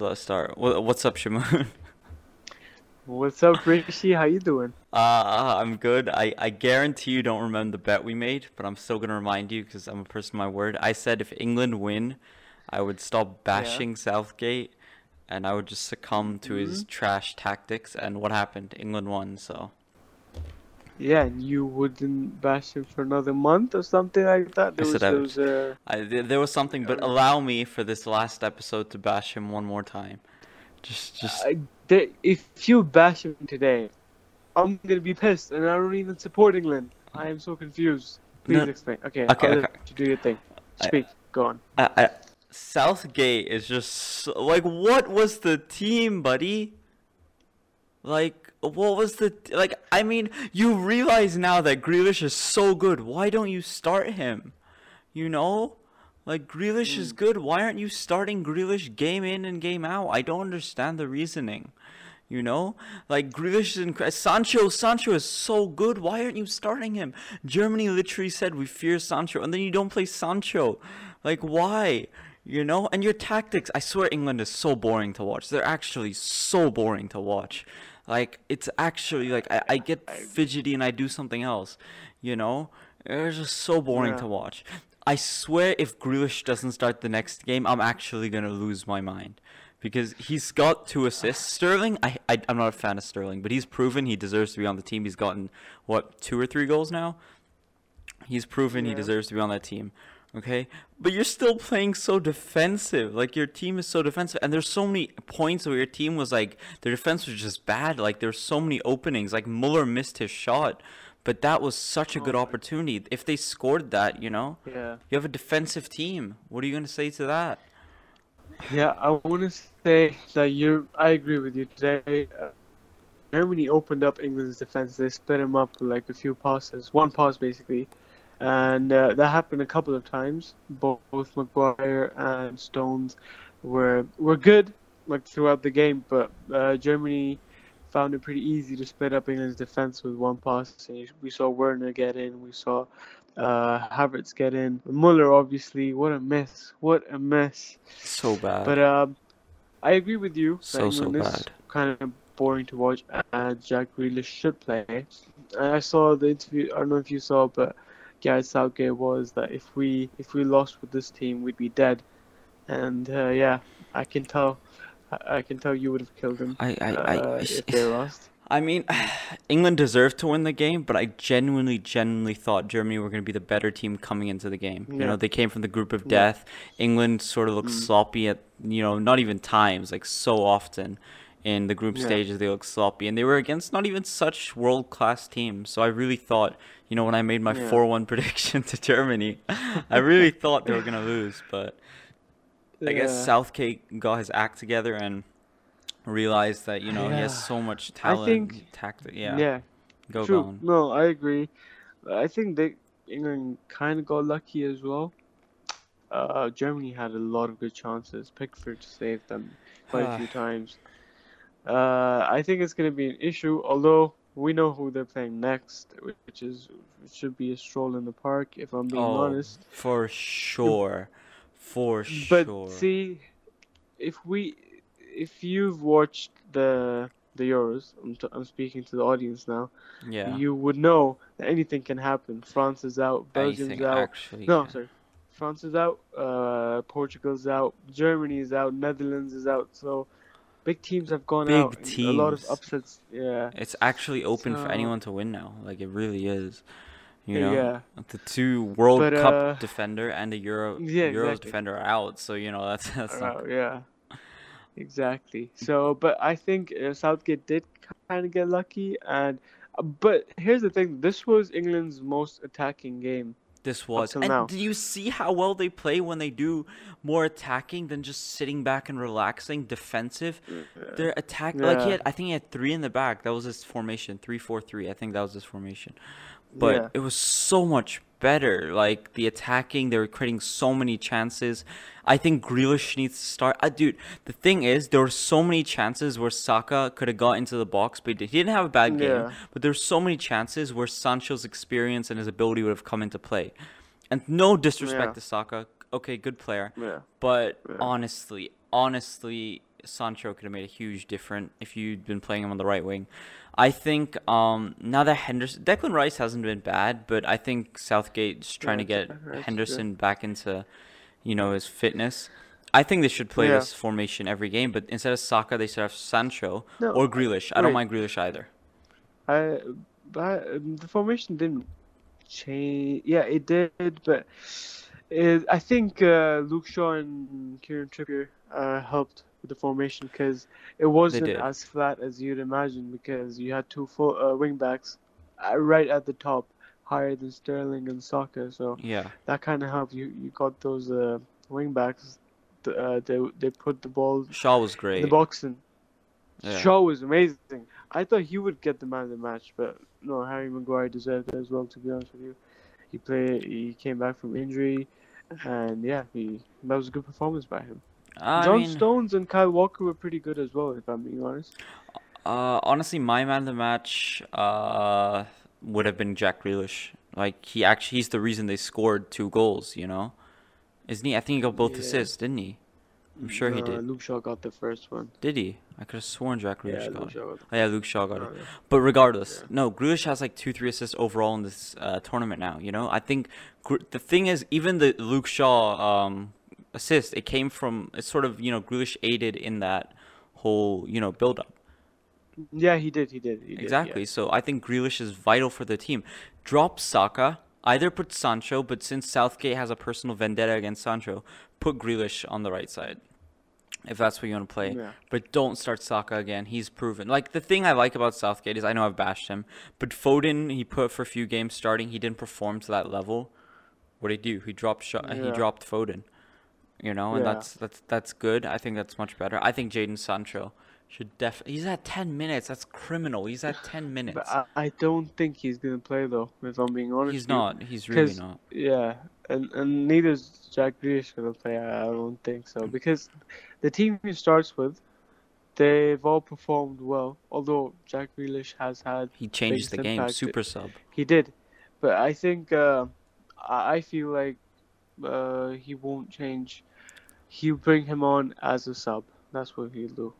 let's uh, start. What's up, Shimon? What's up, Rishi? How you doing? Uh, I'm good. I, I guarantee you don't remember the bet we made, but I'm still gonna remind you because I'm a person of my word. I said if England win, I would stop bashing Southgate, and I would just succumb to his Mm-hmm. trash tactics. And what happened? England won. So Yeah, and you wouldn't bash him for another month or something like that. There I was, I there was uh, I, th- there was something, but allow me for this last episode to bash him one more time. Just just I, there, if you bash him today, I'm gonna be pissed, and I don't even support England. I am so confused. Please No- explain. Okay, Okay, I'll okay. you do your thing. I- Speak. Go on. I, I, Southgate is just so, like, what was the team, buddy? Like, what was the like? I mean, you realize now that Grealish is so good. Why don't you start him? You know, like Grealish is hmm. good. Why aren't you starting Grealish game in and game out? I don't understand the reasoning. You know, like Grealish and. Sancho, Sancho is so good. Why aren't you starting him? Germany literally said we fear Sancho, and then you don't play Sancho. Like why? You know, and your tactics. I swear, England is so boring to watch. They're actually so boring to watch. Like it's actually like I, I get fidgety and I do something else. You know, they're just so boring Yeah. to watch. I swear, if Grealish doesn't start the next game, I'm actually gonna lose my mind because he's got two assists. Sterling, I, I I'm not a fan of Sterling, but he's proven he deserves to be on the team. He's gotten what two or three goals now. He's proven he deserves to be on that team. Okay, but you're still playing so defensive. Like your team is so defensive, and there's so many points where your team was like their defense was just bad. Like there's so many openings. Like Muller missed his shot, but that was such a good Oh opportunity. If they scored that, you know, Yeah. you have a defensive team. What are you gonna say to that? Yeah, I want to say that you. I agree with you today. Uh, Germany opened up England's defense. They split them up with like a few passes, one pass basically, and uh, that happened a couple of times. Both, both Maguire and Stones were were good like throughout the game, but uh, Germany found it pretty easy to split up England's defense with one pass. And we saw Werner get in. We saw uh, Havertz get in. Muller, obviously, what a mess! What a mess! So bad. But um, I agree with you. So, so bad. Kind of boring to watch, and Jack Grealish should play. I saw the interview. I don't know if you saw, but Gareth Southgate was that if we if we lost with this team, we'd be dead. And uh, yeah, I can tell. I, I can tell you would have killed him I, I, uh, I, if they lost. I mean, England deserved to win the game, but I genuinely, genuinely thought Germany were going to be the better team coming into the game. You know, they came from the group of Yeah. death. England sort of looked Mm. sloppy at, you know, not even times, like so often in the group Yeah. stages they looked sloppy. And they were against not even such world class teams. So I really thought, you know, when I made my Yeah. 4 1 prediction to Germany, I really thought they were going to lose. But I guess Southgate got his act together and realized that, you know, he has so much I talent. think- tactic. Yeah. yeah. Go True. on. No, I agree. I think they England kind of got lucky as well. Uh, Germany had a lot of good chances. Pickford saved them quite a few times. Uh, I think it's going to be an issue, although we know who they're playing next, which is should be a stroll in the park, if I'm being Oh, honest. for sure. For But sure. see, if we, if you've watched the the Euros, I'm, t- I'm speaking to the audience now. yeah. you would know that anything can happen. France is out, Belgium's Anything out. actually. No, sorry. France is out, uh, Portugal's out, Germany is out, Netherlands is out. So big teams have gone Big out. and A lot of teams. upsets. Yeah. It's actually open for anyone to win now. Like it really is. You know, Yeah. the two World But, Cup uh, defender and the Euro Yeah, Euros exactly. defender are out. So you know that's that's not out, yeah. Exactly. So, but I think uh, Southgate did kind of get lucky, and uh, but here's the thing: this was England's most attacking game. This was. And now. do you see how well they play when they do more attacking than just sitting back and relaxing defensive? Mm-hmm. Their attack, like he Yeah. had, I think he had three in the back. That was his formation, three four three. I think that was his formation. But Yeah. it was so much better. Like the attacking, they were creating so many chances. I think Grealish needs to start. Uh, dude, the thing is, there were so many chances where Saka could have got into the box, but he did- he didn't have a bad game. Yeah. But there's so many chances where Sancho's experience and his ability would have come into play. And no disrespect Yeah. to Saka. Okay, good player. Yeah. But honestly, honestly, Sancho could have made a huge difference if you'd been playing him on the right wing. I think um, now that Henderson, Declan Rice hasn't been bad, but I think Southgate's trying to get Declan Rice is Henderson back into, you know, his fitness. I think they should play Yeah. this formation every game, but instead of Saka, they should have Sancho No, or Grealish. I don't mind Grealish either. I, but um, the formation didn't change. Yeah, it did, but it, I think uh, Luke Shaw and Kieran Trippier uh, helped with the formation because it wasn't as flat as you'd imagine because you had two full uh, wing backs uh, right at the top, higher than Sterling and Saka. So Yeah, that kind of helped. You you got those uh, wing backs. Uh, they they put the ball Shaw was great. the box and Yeah. Shaw was amazing. I thought he would get the man of the match, but no, Harry Maguire deserved it as well. To be honest with you, he played. He came back from injury, and yeah, he that was a good performance by him. I John mean, Stones and Kyle Walker were pretty good as well, if I'm being honest. Uh, honestly, my man of the match uh, would have been Jack Grealish. Like he actually, he's the reason they scored two goals. You know, isn't he? I think he got both Yeah. assists, didn't he? I'm sure he did. Luke Shaw got the first one. Did he? I could have sworn Jack Grealish yeah, got Luke it. Shaw got Oh yeah, Luke Shaw got the it. oh, yeah. But regardless, Yeah. no, Grealish has like two, three assists overall in this uh, tournament now. You know, I think Gr- the thing is, even the Luke Shaw um, assist, it came from it's sort of you know Grealish aided in that whole you know build up. Yeah, he did. He did. He did, yeah. Exactly. So I think Grealish is vital for the team. Drop Saka. Either put Sancho, but since Southgate has a personal vendetta against Sancho, put Grealish on the right side. If that's what you want to play. Yeah. But don't start Saka again. He's proven. Like the thing I like about Southgate is I know I've bashed him, but Foden he put for a few games starting. He didn't perform to that level. What did he do? He dropped shot. He dropped Foden. You know, and Yeah. that's that's that's good. I think that's much better. I think Jadon Sancho should def. He's at ten minutes. That's criminal. He's at ten minutes. But I, I don't think he's gonna play though. If I'm being honest. He's not. He's really not. Yeah, and and neither is Jack Grealish gonna play. I, I don't think Mm. so because the team he starts with, they've all performed well. Although Jack Grealish has had He changed the game. impact. Super sub. he did, but I think uh, I I feel like uh, he won't change. He'll bring him on as a sub. That's what he'll do.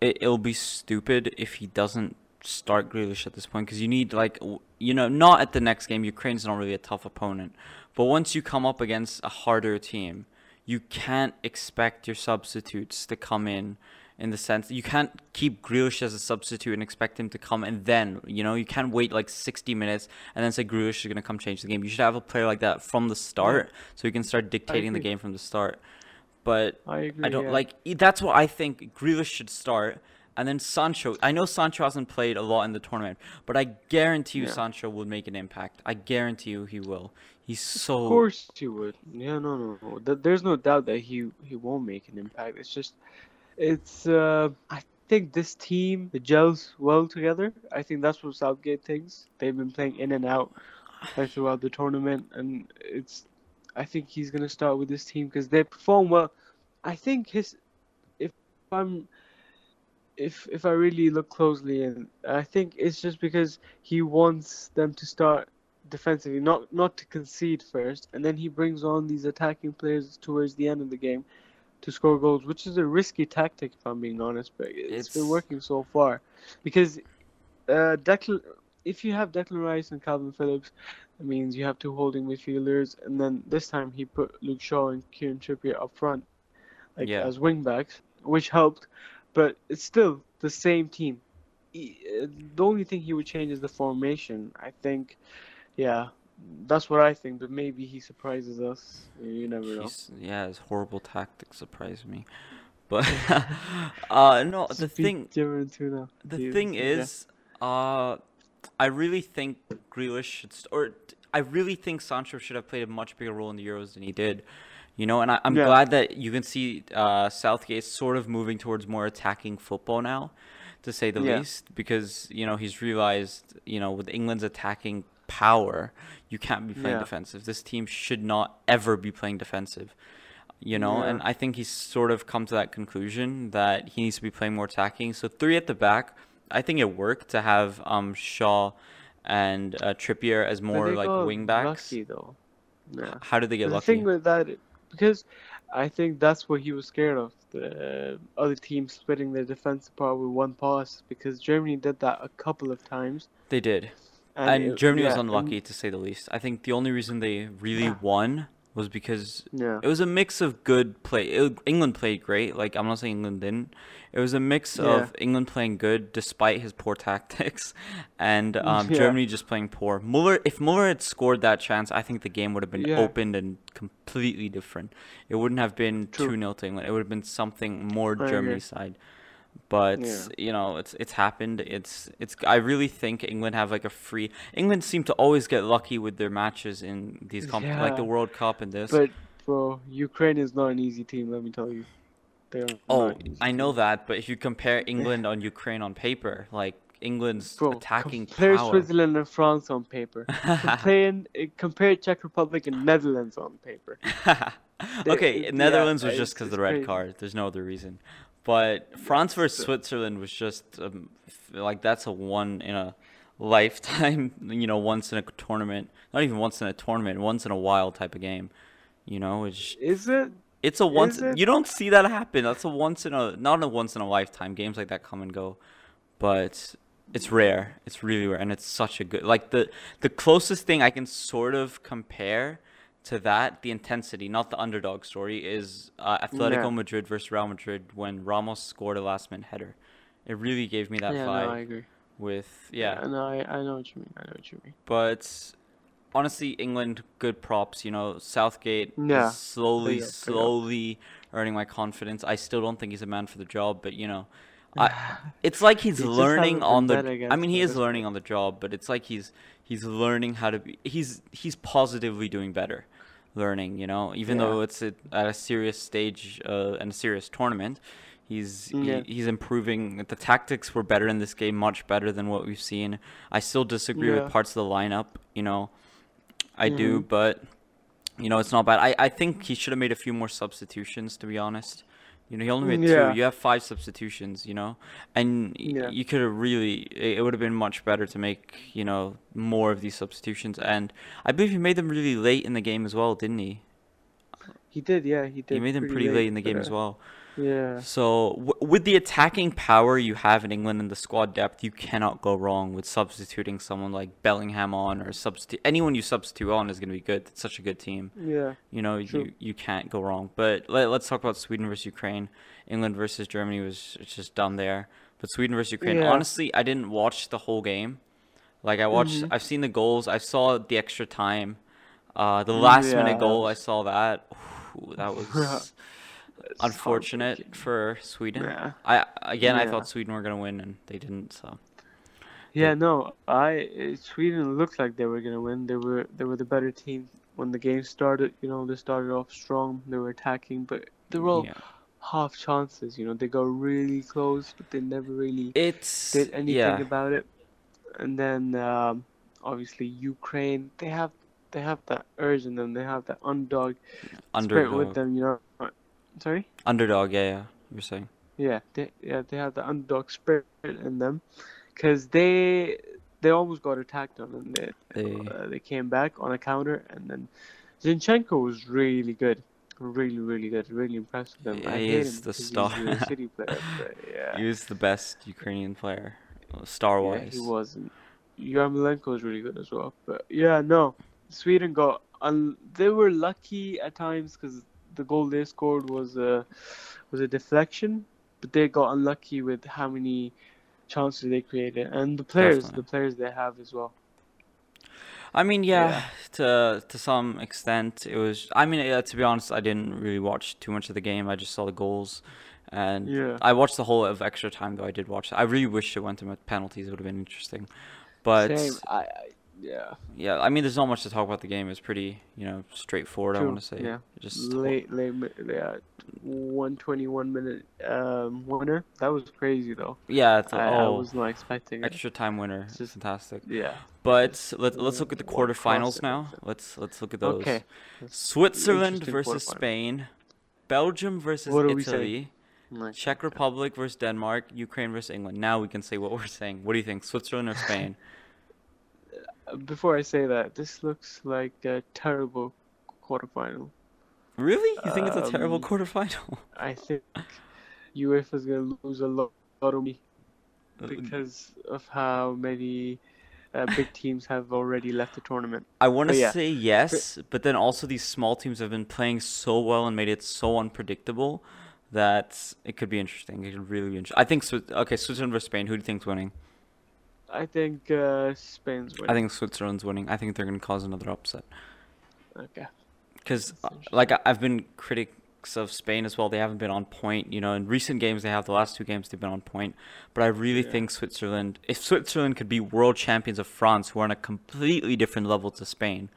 It, it'll be stupid if he doesn't start Grealish at this point because you need like you know not at the next game. Ukraine's not really a tough opponent, but once you come up against a harder team, you can't expect your substitutes to come in. In the sense you can't keep Grealish as a substitute and expect him to come and then you know you can't wait like 60 minutes and then say Grealish is gonna come change the game. You should have a player like that from the start so you can start dictating the game from the start. But I agree. I don't yeah. like that's what I think Grealish should start. And then Sancho. I know Sancho hasn't played a lot in the tournament, but I guarantee you Yeah. Sancho will make an impact. I guarantee you he will. He's so Of course he would. Yeah, no, no, no. There's no doubt that he he won't make an impact. It's just, it's. Uh, I think this team gels well together. I think that's what Southgate thinks. They've been playing in and out throughout the tournament, and it's. I think he's gonna start with this team because they perform well. I think his, if I'm, if if I really look closely, and I think it's just because he wants them to start defensively, not not to concede first, and then he brings on these attacking players towards the end of the game to score goals, which is a risky tactic if I'm being honest, but it's been working so far. Because uh, Declan, if you have Declan Rice and Kalvin Phillips, that means you have two holding midfielders, and then this time he put Luke Shaw and Kieran Trippier up front, like Yeah. as wing backs, which helped, but it's still the same team. He- The only thing he would change is the formation. I think, yeah, that's what I think. But maybe he surprises us. You never know. Yeah, his horrible tactics surprise me. But uh no, the Speak thing German too now. The thing yeah. is, uh, I really think Grealish should, st- or I really think Sancho should have played a much bigger role in the Euros than he did. You know, and I, I'm Yeah. glad that you can see uh, Southgate sort of moving towards more attacking football now, to say the Yeah. least, because you know he's realized, you know, with England's attacking power, you can't be playing Yeah. defensive. This team should not ever be playing defensive. You know, and I think he's sort of come to that conclusion that he needs to be playing more attacking. So three at the back, I think it worked to have um Shaw and uh, Trippier as more like wing backs. Lucky though. Yeah. How did they get the lucky? thing with that, because I think that's what he was scared of. The other team splitting their defense apart with one pass because Germany did that a couple of times. They did. And, it- Germany was yeah, and- unlucky to say the least. I think the only reason they really Yeah. won was because Yeah. it was a mix of good play. It, England played great. Like I'm not saying England didn't. It was a mix Yeah. of England playing good despite his poor tactics, and um, Yeah. Germany just playing poor. Muller, if Muller had scored that chance, I think the game would have been opened and completely different. It wouldn't have been two 0 to England. It would have been something more I agree. Germany side. But Yeah. you know, it's it's happened. It's it's. I really think England have like a free. England seem to always get lucky with their matches in these comp like the World Cup and this. But bro, Ukraine is not an easy team. Let me tell you. They're Oh, not an easy I know team. that, but if you compare England on Ukraine on paper, like England's Bro, attacking compare power. Switzerland and France on paper. Comparing, uh, compare Czech Republic and Netherlands on paper. okay, yeah, Netherlands was just because it's the red crazy. card. There's no other reason. But France versus Switzerland was just um, like that's a one in a lifetime. You know, once in a tournament. Not even once in a tournament. Once in a while type of game. You know, it's Is it? It's a once. it? You don't see that happen. That's a once in a not a once in a lifetime. Games like that come and go, but it's rare. It's really rare, and it's such a good. Like the the closest thing I can sort of compare to that, the intensity, not the underdog story, is uh, Atletico Yeah. Madrid versus Real Madrid when Ramos scored a last minute header. It really gave me that yeah, vibe no, I agree. with yeah. no, I, I know what you mean. I know what you mean. But honestly, England, good props. You know, Southgate Yeah. is slowly, slowly earning my confidence. I still don't think he's a man for the job, but you know, I, it's like he's He learning on the. I mean, he is learning on the job, but it's like he's he's learning how to be. He's he's positively doing better, learning. You know, even though it's at, a serious stage uh, and a serious tournament. He's Yeah. he, he's improving. The tactics were better in this game, much better than what we've seen. I still disagree Yeah. with parts of the lineup. You know, I do, Mhm. but you know it's not bad. I, I think he should have made a few more substitutions. To be honest, you know he only made Yeah. two. You have five substitutions. You know, and Yeah. you could have really. It, it would have been much better to make you know more of these substitutions. And I believe he made them really late in the game as well, didn't he? He did, yeah, he did. He made them pretty late in the game as well. Yeah. So w- with the attacking power you have in England and the squad depth, you cannot go wrong with substituting someone like Bellingham on or substitute anyone you substitute on is going to be good. It's such a good team. Yeah. You know, True. you you can't go wrong. But let, let's talk about Sweden versus Ukraine. England versus Germany was just done there. But Sweden versus Ukraine, Yeah. honestly, I didn't watch the whole game. Like I watched, Mhm. I've seen the goals. I saw the extra time. Uh, the last Yeah, minute goal, I saw that. Ooh, that was unfortunate for Sweden. Yeah. I again, I thought Sweden were gonna win and they didn't. So Yeah, no, I Sweden looked like they were gonna win. They were they were the better team when the game started. You know, they started off strong. They were attacking, but they were all yeah, half chances. You know, they got really close, but they never really it's did anything yeah, about it. And then um, obviously Ukraine, they have they have that urge in them. They have that underdog spirit with them. You know, Uh, sorry. Underdog, yeah, yeah. You're saying Yeah, they yeah they have the underdog spirit in them, cause they they almost got attacked on and they They- uh, they came back on a counter and then Zinchenko was really good, really really good, really impressed with them. Yeah, I he is the 'cause he's star. a City player, but yeah, he was the best Ukrainian player, star yeah, wise. he wasn't. Yarmolenko was really good as well, but yeah, no, Sweden got un- they were lucky at times because the goal they scored was a was a deflection, but they got unlucky with how many chances they created and the players, Definitely. the players they have as well. I mean, yeah, Yeah. to to some extent, it was. I mean, yeah, to be honest, I didn't really watch too much of the game. I just saw the goals, and Yeah. I watched the whole of extra time. Though I did watch. I really wish it went to penalties. It would have been interesting. But Same. I, I yeah. yeah, I mean, there's not much to talk about the game. It's pretty, you know, straightforward. I want to say. yeah. Just late, late, yeah, one twenty-one minute um winner. That was crazy though. Yeah, it's, I, I oh, was not expecting extra time winner. It's just- Fantastic. Yeah. But let, let's look at the quarterfinals now. Let's let's look at those. Okay. Switzerland versus. Spain, Belgium versus What are we saying? Italy, Czech Republic versus Denmark, Ukraine versus England. Now we can say what we're saying. What do you think, Switzerland or Spain? Before I say that, this looks like a terrible quarterfinal. Really? You think it's a terrible Um, quarterfinal? I think UEFA's gonna lose a lot, lot of money because of how many uh, big teams have already left the tournament. I want to yeah. say yes, but then also these small teams have been playing so well and made it so unpredictable that it could be interesting. It could really be interesting. I think okay, Switzerland versus Spain. Who do you think's winning? I think uh, Spain's winning. I think Switzerland's winning. I think they're going to cause another upset. Okay. Because, like, I- I've been critics of Spain as well. They haven't been on point. You know, in recent games, they have. The last two games, they've been on point. But I really Yeah. think Switzerland, if Switzerland could be world champions of France, who are on a completely different level to Spain,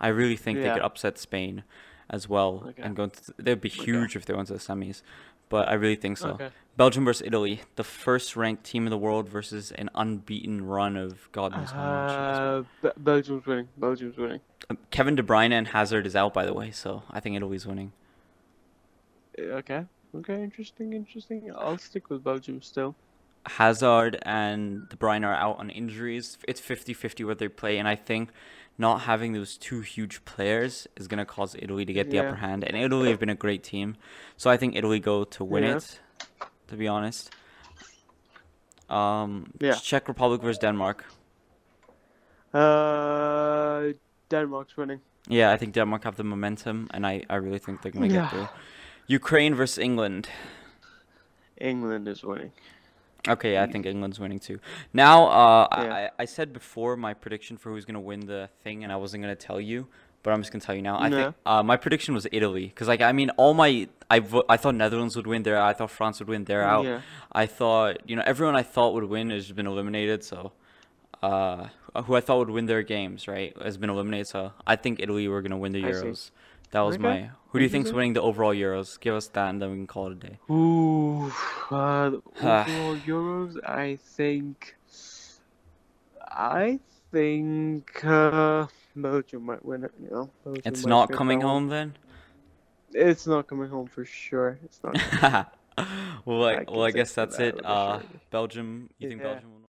I really think they could upset Spain as well. Okay. And go into, they'd be Okay. huge if they went to the semis. But I really think so. Okay. Belgium versus Italy, the first ranked team in the world versus an unbeaten run of God knows how much. Uh, Belgium's winning. Belgium's winning. Um, Kevin De Bruyne and Hazard is out, by the way, so I think Italy's winning. Uh, Okay. Okay. Interesting. Interesting. I'll stick with Belgium still. Hazard and De Bruyne are out on injuries. It's 50-50 where they play, and I think not having those two huge players is going to cause Italy to get the upper hand. And Italy have been a great team, so I think Italy go to win Yeah. it. To be honest, um, Yeah. Czech Republic versus Denmark. Uh, Denmark's winning. Yeah, I think Denmark have the momentum, and I, I really think they're going to Yeah. get through. Ukraine versus England. England is winning. Okay, I think England's winning too. Now, uh, I- Yeah. I, I said before my prediction for who's gonna win the thing, and I wasn't gonna tell you, but I'm just gonna tell you now. I think uh, my prediction was Italy, because like I mean, all my I vo- I thought Netherlands would win. They're. I thought France would win. They're out. Yeah. I thought you know everyone I thought would win has been eliminated. So, uh, who I thought would win their games right has been eliminated. So I think Italy were gonna win the. Euros. That was Okay. my. Who do you think's Interesting. winning the overall Euros? Give us that, and then we can call it a day. Ooh, uh, the Ah. overall Euros, I think, I think uh, Belgium might win it. You know, Belgium It's not coming home then. It's not coming home for sure. It's not. well, I, I well, I guess that's that it. Uh, surety. Belgium. You think Yeah. Belgium will?